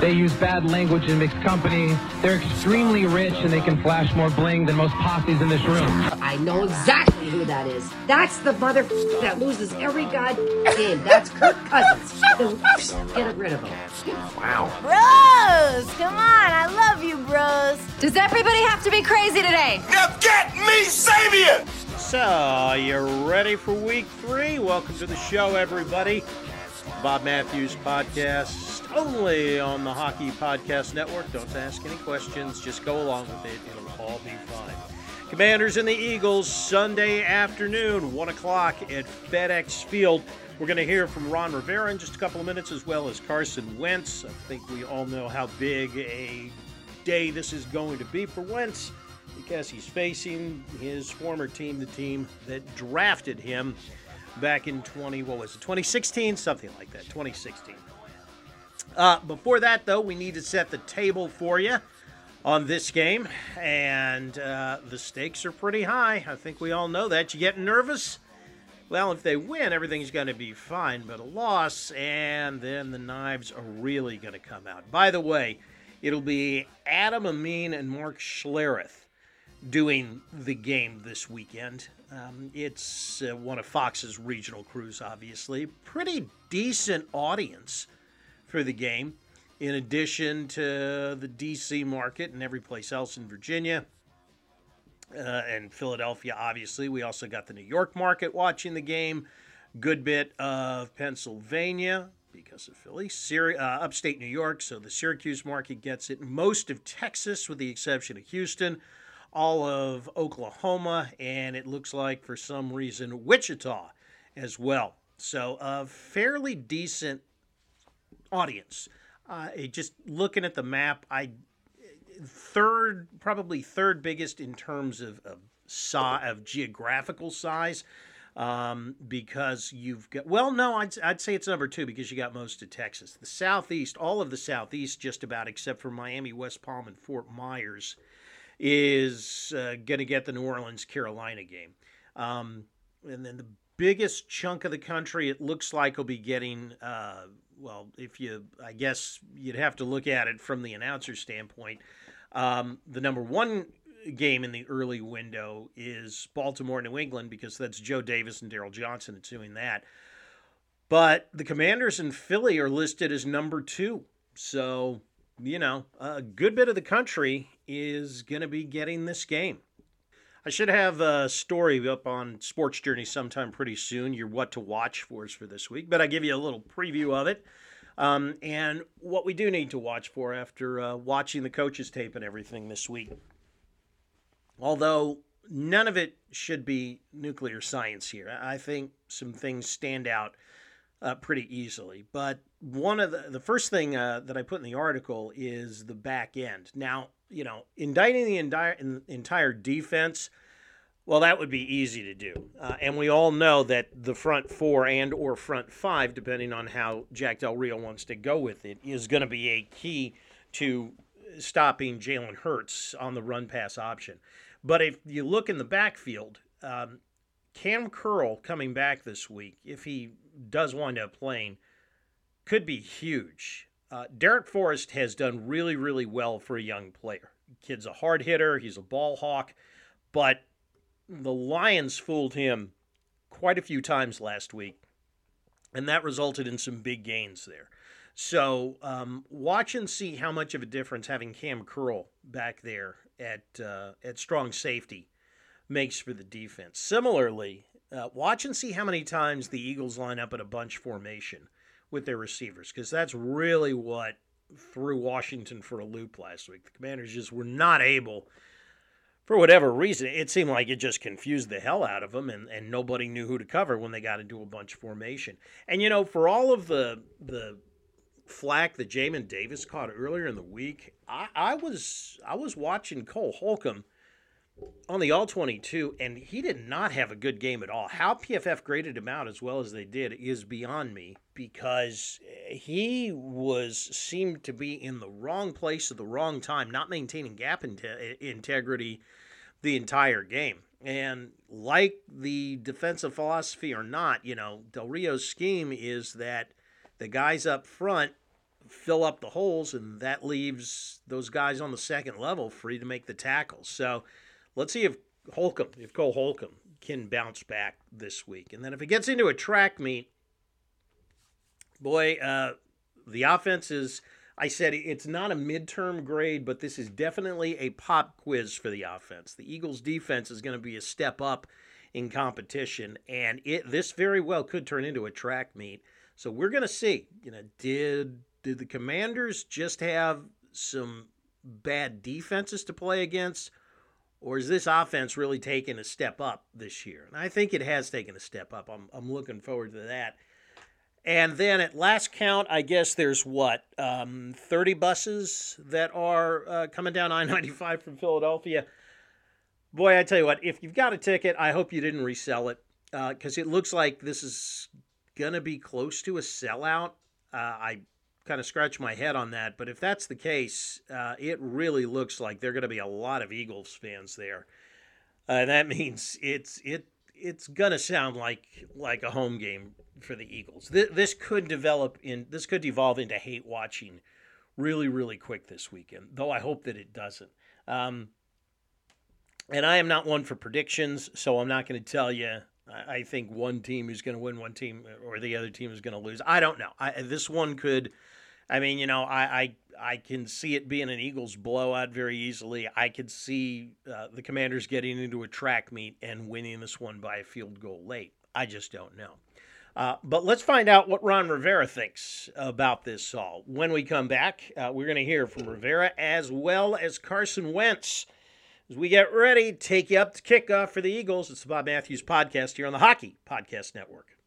they use bad language in mixed company. They're extremely rich and they can flash more bling than most posses in this room. I know exactly who that is. That's the mother that loses every god game. That's Kirk Cousins. Get rid of him. Wow. Bros, come on. I love you, bros. Does everybody have to be crazy today? Now get me Sabian! So, you ready for week three? Welcome to the show, everybody. Bob Matthews podcast, only on the Hockey Podcast Network. Don't ask any questions, just go along with it. It'll all be fine. Commanders and the Eagles, Sunday afternoon, 1 o'clock at FedEx Field. We're going to hear from Ron Rivera in just a couple of minutes, as well as Carson Wentz. I think we all know how big a day this is going to be for Wentz because he's facing his former team, the team that drafted him back in 20, what was it, 2016? Something like that, 2016. Uh, before that, though, we need to set the table for you on this game, and uh, the stakes are pretty high. I think we all know that. You getting nervous? Well, if they win, everything's going to be fine, but a loss, and then the knives are really going to come out. By the way, it'll be Adam Amin and Mark Schlereth doing the game this weekend. Um, it's uh, one of Fox's regional crews, obviously. Pretty decent audience for the game, in addition to the D.C. market and every place else in Virginia uh, and Philadelphia, obviously. We also got the New York market watching the game, good bit of Pennsylvania because of Philly, Syri- uh, upstate New York, so the Syracuse market gets it. Most of Texas, with the exception of Houston all of Oklahoma, and it looks like for some reason Wichita as well. So a fairly decent audience. Uh, just looking at the map, I third probably third biggest in terms of of, size, of geographical size. Um, because you've got well, no, I'd, I'd say it's number two because you got most of Texas, the southeast, all of the southeast, just about except for Miami, West Palm, and Fort Myers is uh, going to get the New Orleans Carolina game. Um, and then the biggest chunk of the country, it looks like, will be getting, uh, well, if you, I guess you'd have to look at it from the announcer standpoint. Um, the number one game in the early window is Baltimore, New England, because that's Joe Davis and Daryl Johnston that's doing that. But the Commanders in Philly are listed as number two. So, you know, a good bit of the country is going to be getting this game. I should have a story up on Sports Journey sometime pretty soon. Your what to watch for us for this week, but I give you a little preview of it. Um, and what we do need to watch for after uh, watching the coaches tape and everything this week. Although none of it should be nuclear science here, I think some things stand out uh, pretty easily. But one of the the first thing uh, that I put in the article is the back end. Now, you know, indicting the entire entire defense. Well, that would be easy to do, uh, and we all know that the front four and or front five, depending on how Jack Del Rio wants to go with it, is going to be a key to stopping Jalen Hurts on the run pass option. But if you look in the backfield, um, Cam Curl coming back this week, if he does wind up playing, could be huge. Uh, Darrick Forrest has done really, really well for a young player. Kid's a hard hitter, he's a ball hawk, but the Lions fooled him quite a few times last week, and that resulted in some big gains there. So um, watch and see how much of a difference having Cam Curl back there at uh, at strong safety makes for the defense. Similarly, uh, watch and see how many times the Eagles line up in a bunch formation with their receivers, because that's really what threw Washington for a loop last week. The Commanders just were not able, for whatever reason, it seemed like it just confused the hell out of them, and, and nobody knew who to cover when they got into a bunch formation. And you know, for all of the the flack that Jamin Davis caught earlier in the week, I, I was I was watching Cole Holcomb on the All 22, and he did not have a good game at all. How PFF graded him out as well as they did is beyond me because he was seemed to be in the wrong place at the wrong time, not maintaining gap integrity the entire game. And like the defensive philosophy or not, you know, Del Rio's scheme is that the guys up front fill up the holes, and that leaves those guys on the second level free to make the tackles. So let's see if Holcomb, if Cole Holcomb can bounce back this week. And then if it gets into a track meet, boy, uh, the offense is. I said it's not a midterm grade, but this is definitely a pop quiz for the offense. The Eagles' defense is going to be a step up in competition, and it this very well could turn into a track meet. So we're going to see. You know, did did the Commanders just have some bad defenses to play against, or is this offense really taking a step up this year? And I think it has taken a step up. I'm I'm looking forward to that. And then at last count, I guess there's what um, 30 buses that are uh, coming down I-95 from Philadelphia. Boy, I tell you what, if you've got a ticket, I hope you didn't resell it because uh, it looks like this is going to be close to a sellout. Uh, I kind of scratch my head on that, but if that's the case, uh, it really looks like there are going to be a lot of Eagles fans there. Uh, that means it's it it's to sound like like a home game for the Eagles. Th- this could develop in this could evolve into hate watching really really quick this weekend. Though I hope that it doesn't. Um, and I am not one for predictions, so I'm not going to tell you I think one team is going to win, one team or the other team is going to lose. I don't know. I, this one could. I mean, you know, I, I I can see it being an Eagles blowout very easily. I could see uh, the Commanders getting into a track meet and winning this one by a field goal late. I just don't know. Uh, but let's find out what Ron Rivera thinks about this all. When we come back, uh, we're going to hear from Rivera as well as Carson Wentz as we get ready, take you up to kickoff for the Eagles. It's the Bob Matthews podcast here on the Hockey Podcast Network.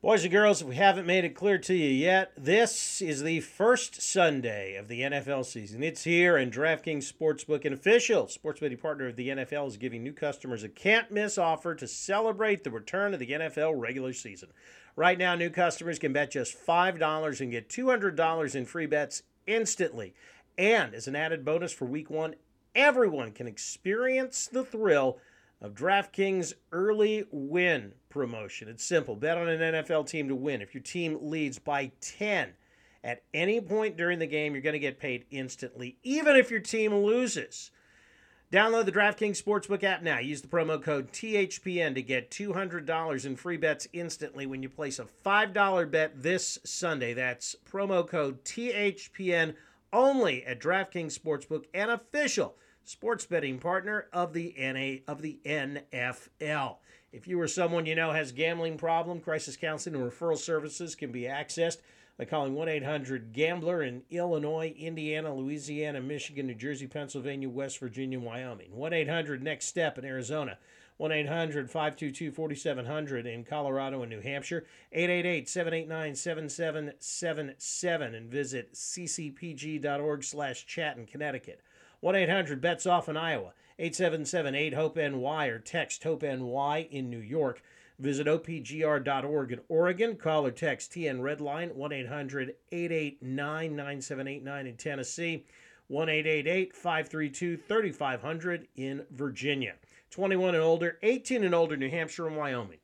Boys and girls, if we haven't made it clear to you yet, this is the first Sunday of the NFL season. It's here, and DraftKings Sportsbook, an official sports betting partner of the NFL, is giving new customers a can't miss offer to celebrate the return of the NFL regular season. Right now, new customers can bet just $5 and get $200 in free bets instantly. And as an added bonus for week one, everyone can experience the thrill of DraftKings early win promotion. It's simple. Bet on an NFL team to win. If your team leads by 10 at any point during the game, you're going to get paid instantly, even if your team loses. Download the DraftKings Sportsbook app now. Use the promo code THPN to get $200 in free bets instantly when you place a $5 bet this Sunday. That's promo code THPN only at DraftKings Sportsbook, an official sports betting partner of the NA of the NFL. If you or someone you know has gambling problem, crisis counseling and referral services can be accessed by calling 1-800-GAMBLER in Illinois, Indiana, Louisiana, Michigan, New Jersey, Pennsylvania, West Virginia, Wyoming. 1-800-NEXT STEP in Arizona. 1 800 522 4700 in Colorado and New Hampshire, 888 789 7777, and visit ccpg.org slash chat in Connecticut. 1 800 bets off in Iowa, 877 8 HOPE NY, or text HOPE NY in New York. Visit opgr.org in Oregon. Call or text TN Redline 1 800 889 9789 in Tennessee, 1 888 532 3500 in Virginia. 21 and older, 18 and older, New Hampshire and Wyoming.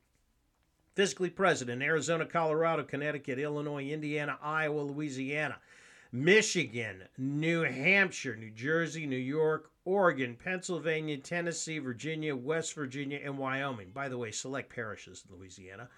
Physically present in Arizona, Colorado, Connecticut, Illinois, Indiana, Iowa, Louisiana, Michigan, New Hampshire, New Jersey, New York, Oregon, Pennsylvania, Tennessee, Virginia, West Virginia, and Wyoming. By the way, select parishes in Louisiana.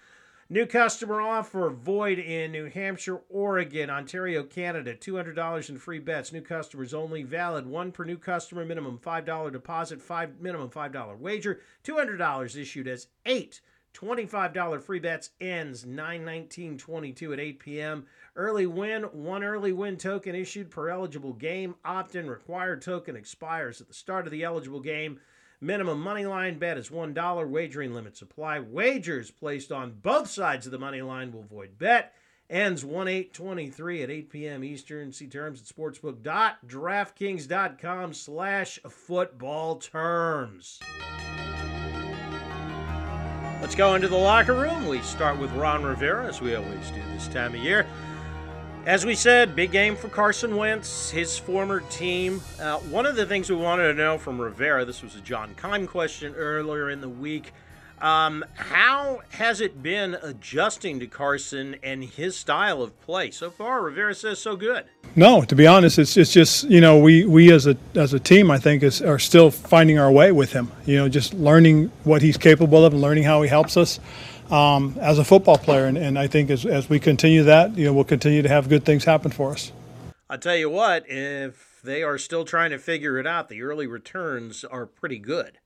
New customer offer void in New Hampshire, Oregon, Ontario, Canada. $200 in free bets. New customers only. Valid. One per new customer. Minimum $5 deposit. Five minimum $5 wager. $200 issued as eight. $25 free bets ends 9-19-22 at 8 p.m. Early win. One early win token issued per eligible game. Opt-in required token expires at the start of the eligible game. Minimum money line bet is $1. Wagering limits apply. Wagers placed on both sides of the money line will void bet. Ends 1 8 23 at 8 p.m. Eastern. See terms at sportsbook.draftkings.com slash football terms. Let's go into the locker room. We start with Ron Rivera, as we always do this time of year. As we said, big game for Carson Wentz, his former team. Uh, one of the things we wanted to know from Rivera, this was a John Keim question earlier in the week. Um, how has it been adjusting to Carson and his style of play? So far, Rivera says so good. No, to be honest, it's it's just you know we we as a as a team I think is are still finding our way with him. You know, just learning what he's capable of and learning how he helps us um, as a football player. And, and I think as as we continue that, you know, we'll continue to have good things happen for us. I tell you what, if they are still trying to figure it out, the early returns are pretty good.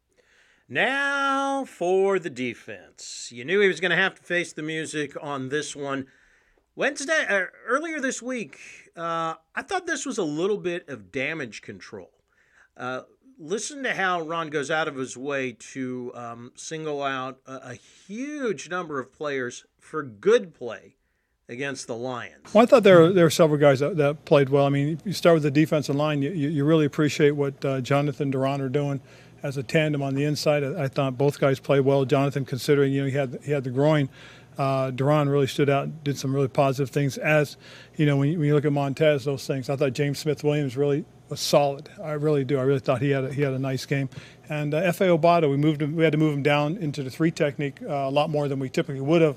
Now for the defense. You knew he was going to have to face the music on this one. Wednesday, uh, earlier this week, uh, I thought this was a little bit of damage control. Uh, listen to how Ron goes out of his way to um, single out a, a, huge number of players for good play against the Lions. Well, I thought there were, there were several guys that, that played well. I mean, you start with the defensive line, you, you really appreciate what uh, Jonathan Daron are doing as a tandem on the inside. I, I, thought both guys played well. Jonathan, considering you know he had he had the groin, uh, Daron really stood out, did some really positive things. As you know, when you, when you look at Montez, those things. I thought James Smith Williams really was solid. I really do. I really thought he had a, he had a nice game. And uh, Efe Obada, we moved him. We had to move him down into the three technique uh, a lot more than we typically would have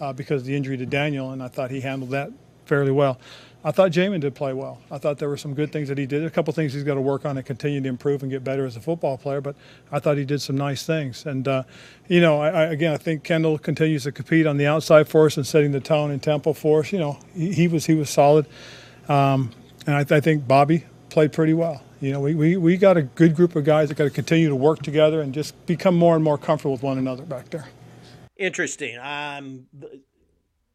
uh, because of the injury to Daniel, and I thought he handled that fairly well. I thought Jamin did play well. I thought there were some good things that he did. A couple things he's got to work on and continue to improve and get better as a football player. But I thought he did some nice things. And uh, you know, I, I, again, I think Kendall continues to compete on the outside for us and setting the tone and tempo for us. You know, he, he was he was solid. Um, and I, I, think Bobby played pretty well. You know, we, we, we got a good group of guys that got to continue to work together and just become more and more comfortable with one another back there. Interesting. Um,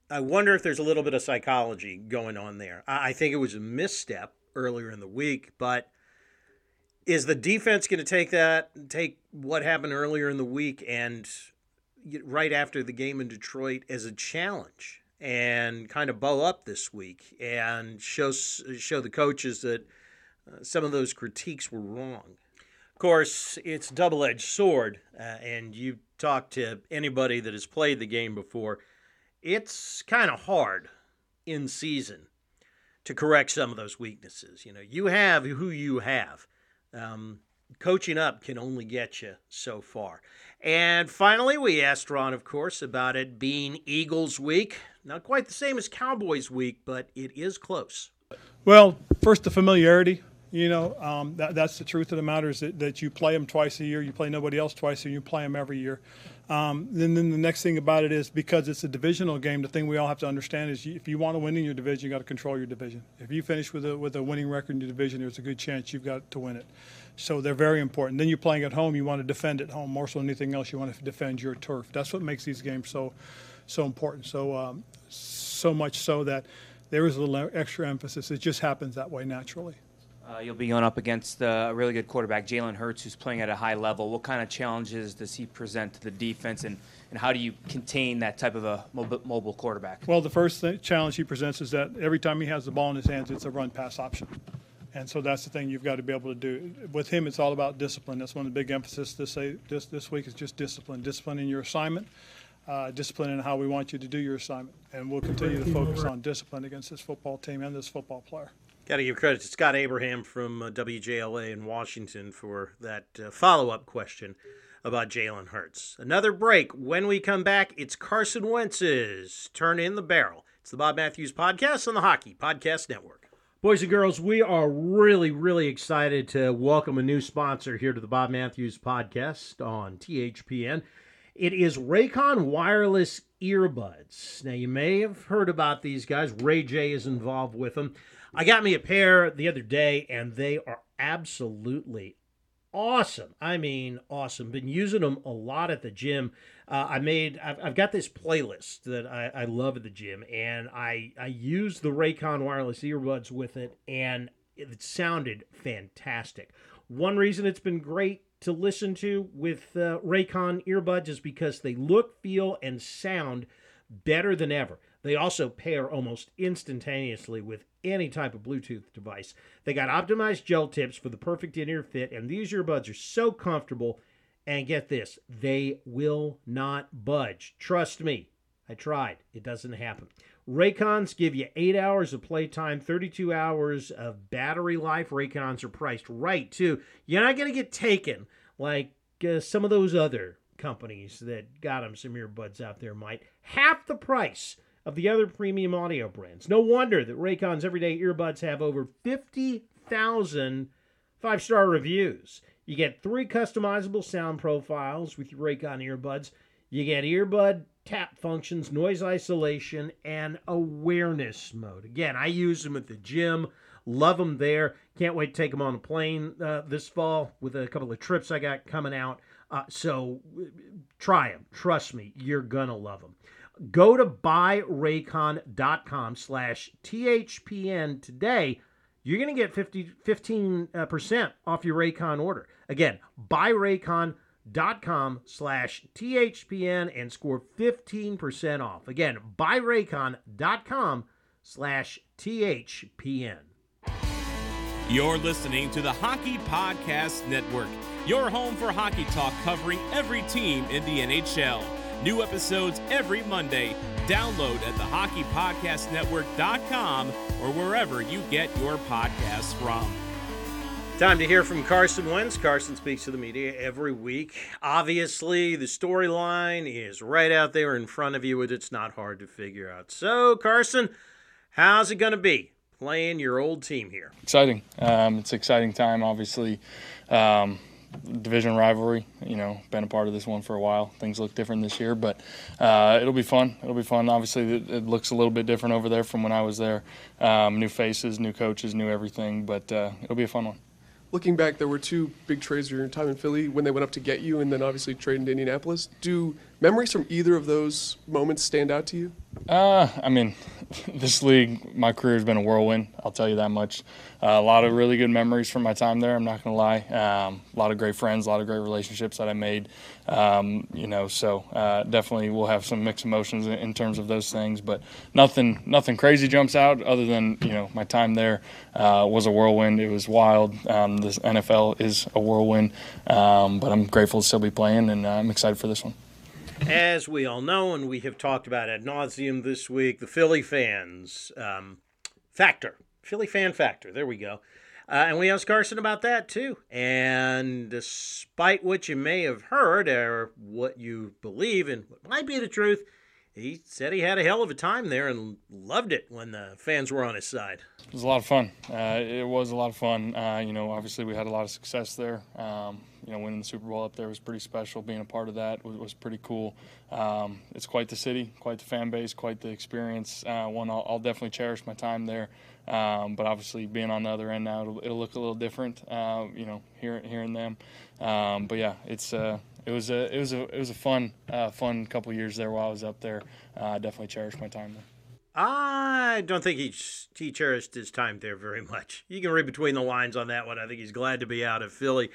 I wonder if there's a little bit of psychology going on there. I think it was a misstep earlier in the week, but is the defense going to take that, take what happened earlier in the week and right after the game in Detroit as a challenge and kind of bow up this week and show show the coaches that uh, some of those critiques were wrong. Of course, it's double-edged sword, uh, and you talk to anybody that has played the game before it's kind of hard in season to correct some of those weaknesses. You know, you have who you have. Um, coaching up can only get you so far. And finally, we asked Ron, of course, about it being Eagles week. Not quite the same as Cowboys week, but it is close. Well, first, the familiarity. You know, um, that, that's the truth of the matter is that, that you play them twice a year. You play nobody else twice and. You play them every year. Um, then, then the next thing about it is because it's a divisional game, the thing we all have to understand is you, if you want to win in your division, you got to control your division. If you finish with a with a winning record in your division, there's a good chance you've got to win it. So they're very important. Then you're playing at home, you want to defend at home more so than anything else. You want to defend your turf. That's what makes these games so so important. So um, so much so that there is a little extra emphasis. It just happens that way naturally. Uh, you'll be going up against uh, a really good quarterback, Jalen Hurts, who's playing at a high level. What kind of challenges does he present to the defense, and, and how do you contain that type of a mobile, quarterback? Well, the first th- challenge he presents is that every time he has the ball in his hands, it's a run pass option. And so that's the thing you've got to be able to do. With him, it's all about discipline. That's one of the big emphasis this, this, this week is just discipline. Discipline in your assignment, uh, discipline in how we want you to do your assignment. And we'll continue to focus on discipline against this football team and this football player. Got to give credit to Scott Abraham from uh, WJLA in Washington for that uh, follow up question about Jalen Hurts. Another break. When we come back, it's Carson Wentz's turn in the barrel. It's the Bob Matthews Podcast on the Hockey Podcast Network. Boys and girls, we are really, really excited to welcome a new sponsor here to the Bob Matthews Podcast on THPN. It is Raycon Wireless Earbuds. Now, you may have heard about these guys. Ray J is involved with them. I got me a pair the other day, and they are absolutely awesome. I mean, awesome. Been using them a lot at the gym. Uh, I made. I've, I've, got this playlist that I, I love at the gym, and I I use the Raycon wireless earbuds with it, and it sounded fantastic. One reason it's been great to listen to with uh, Raycon earbuds is because they look, feel, and sound better than ever. They also pair almost instantaneously with any type of Bluetooth device. They got optimized gel tips for the perfect in ear fit, and these earbuds are so comfortable. And get this, they will not budge. Trust me, I tried. It doesn't happen. Raycons give you eight hours of playtime, 32 hours of battery life. Raycons are priced right, too. You're not going to get taken like uh, some of those other companies that got them some earbuds out there might. Half the price of the other premium audio brands. No wonder that Raycon's everyday earbuds have over 50,000 five star reviews. You get three customizable sound profiles with your Raycon earbuds. You get earbud tap functions, noise isolation, and awareness mode. Again, I use them at the gym. Love them there. Can't wait to take them on a plane uh, this fall with a couple of trips I got coming out. Uh, so try them. Trust me, you're going to love them. Go to buyraycon.com slash THPN today. You're going to get 50, 15% uh, off your Raycon order. Again, buyraycon.com slash THPN and score 15% off. Again, buyraycon.com slash THPN. You're listening to the Hockey Podcast Network, your home for hockey talk covering every team in the NHL. New episodes every Monday. Download at the thehockeypodcastnetwork.com or wherever you get your podcasts from. Time to hear from Carson Wentz. Carson speaks to the media every week. Obviously, the storyline is right out there in front of you, and it's not hard to figure out. So, Carson, how's it going to be playing your old team here? Exciting. Um, it's an exciting time, obviously. Um, division rivalry. You know, been a part of this one for a while. Things look different this year, but uh, it'll be fun. It'll be fun. Obviously, it, it, looks a little bit different over there from when I was there. Um, new faces, new coaches, new everything, but uh, it'll be a fun one. Looking back, there were two big trades during your time in Philly when they went up to get you, and then obviously trading to Indianapolis. Do memories from either of those moments stand out to you? Uh, I mean, this league, my career has been a whirlwind. I'll tell you that much. Uh, a lot of really good memories from my time there. I'm not going to lie. Um, a lot of great friends, a lot of great relationships that I made. Um, you know, so uh, definitely we'll have some mixed emotions in, in, terms of those things. But nothing, nothing crazy jumps out other than you know my time there uh, was a whirlwind. It was wild. Um, this NFL is a whirlwind, um, but I'm grateful to still be playing, and uh, I'm excited for this one. As we all know, and we have talked about ad nauseum this week, the Philly fans um, factor, Philly fan factor. There we go. Uh, and we asked Carson about that too. And despite what you may have heard or what you believe and what might be the truth, he said he had a hell of a time there and loved it when the fans were on his side. It was a lot of fun. Uh, it was a lot of fun. Uh, you know, obviously we had a lot of success there. Um, you know, winning the Super Bowl up there was pretty special. Being a part of that was, was pretty cool. Um, it's quite the city, quite the fan base, quite the experience. Uh, one I'll, I'll, definitely cherish my time there. Um, but obviously, being on the other end now, it'll, it'll look a little different. Uh, you know, hearing hearing them. Um, but yeah, it's uh, it was a it was a it was a fun uh, fun couple years there while I was up there. Uh, I definitely cherished my time there. I don't think he he cherished his time there very much. You can read between the lines on that one. I think he's glad to be out of Philly.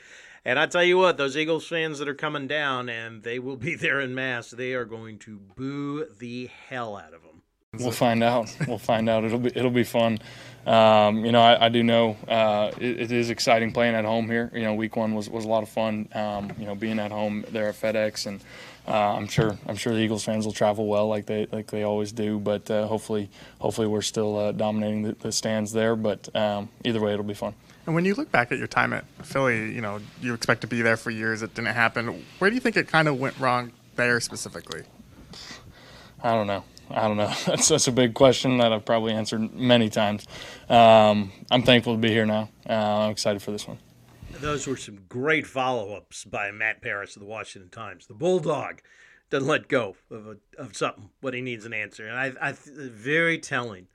And I tell you what, those Eagles fans that are coming down, and they will be there in mass, they are going to boo the hell out of them. We'll find out. We'll find out. It'll be it'll be fun. Um, you know, I, I do know uh, it, it is exciting playing at home here. You know, week one was, was a lot of fun. Um, you know, being at home there at FedEx, and uh, I'm sure I'm sure the Eagles fans will travel well like they like they always do. But uh, hopefully, hopefully we're still uh, dominating the, the, stands there. But um, either way, it'll be fun. And when you look back at your time at Philly, you know, you expect to be there for years. It didn't happen. Where do you think it kind of went wrong there specifically? I don't know. I don't know. That's that's a big question that I've probably answered many times. Um, I'm thankful to be here now. Uh, I'm excited for this one. Those were some great follow-ups by Matt Paras of the Washington Times. The Bulldog doesn't let go of a, of something when he needs an answer, and I, I very telling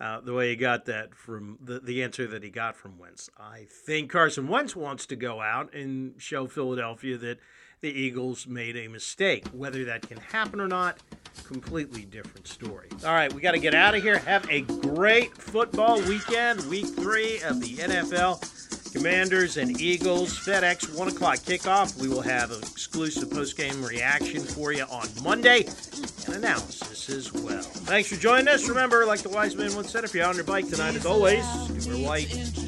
uh, the way he got that from the, the answer that he got from Wentz. I think Carson Wentz wants to go out and show Philadelphia that the Eagles made a mistake. Whether that can happen or not, completely different story. All right, we got to get out of here. Have a great football weekend, week three of the NFL. Commanders and Eagles, FedEx, 1 o'clock kickoff. We will have an exclusive post game reaction for you on Monday. and analysis as well. Thanks for joining us. Remember, like the wise man once said, if you're on your bike tonight, as always, wear white.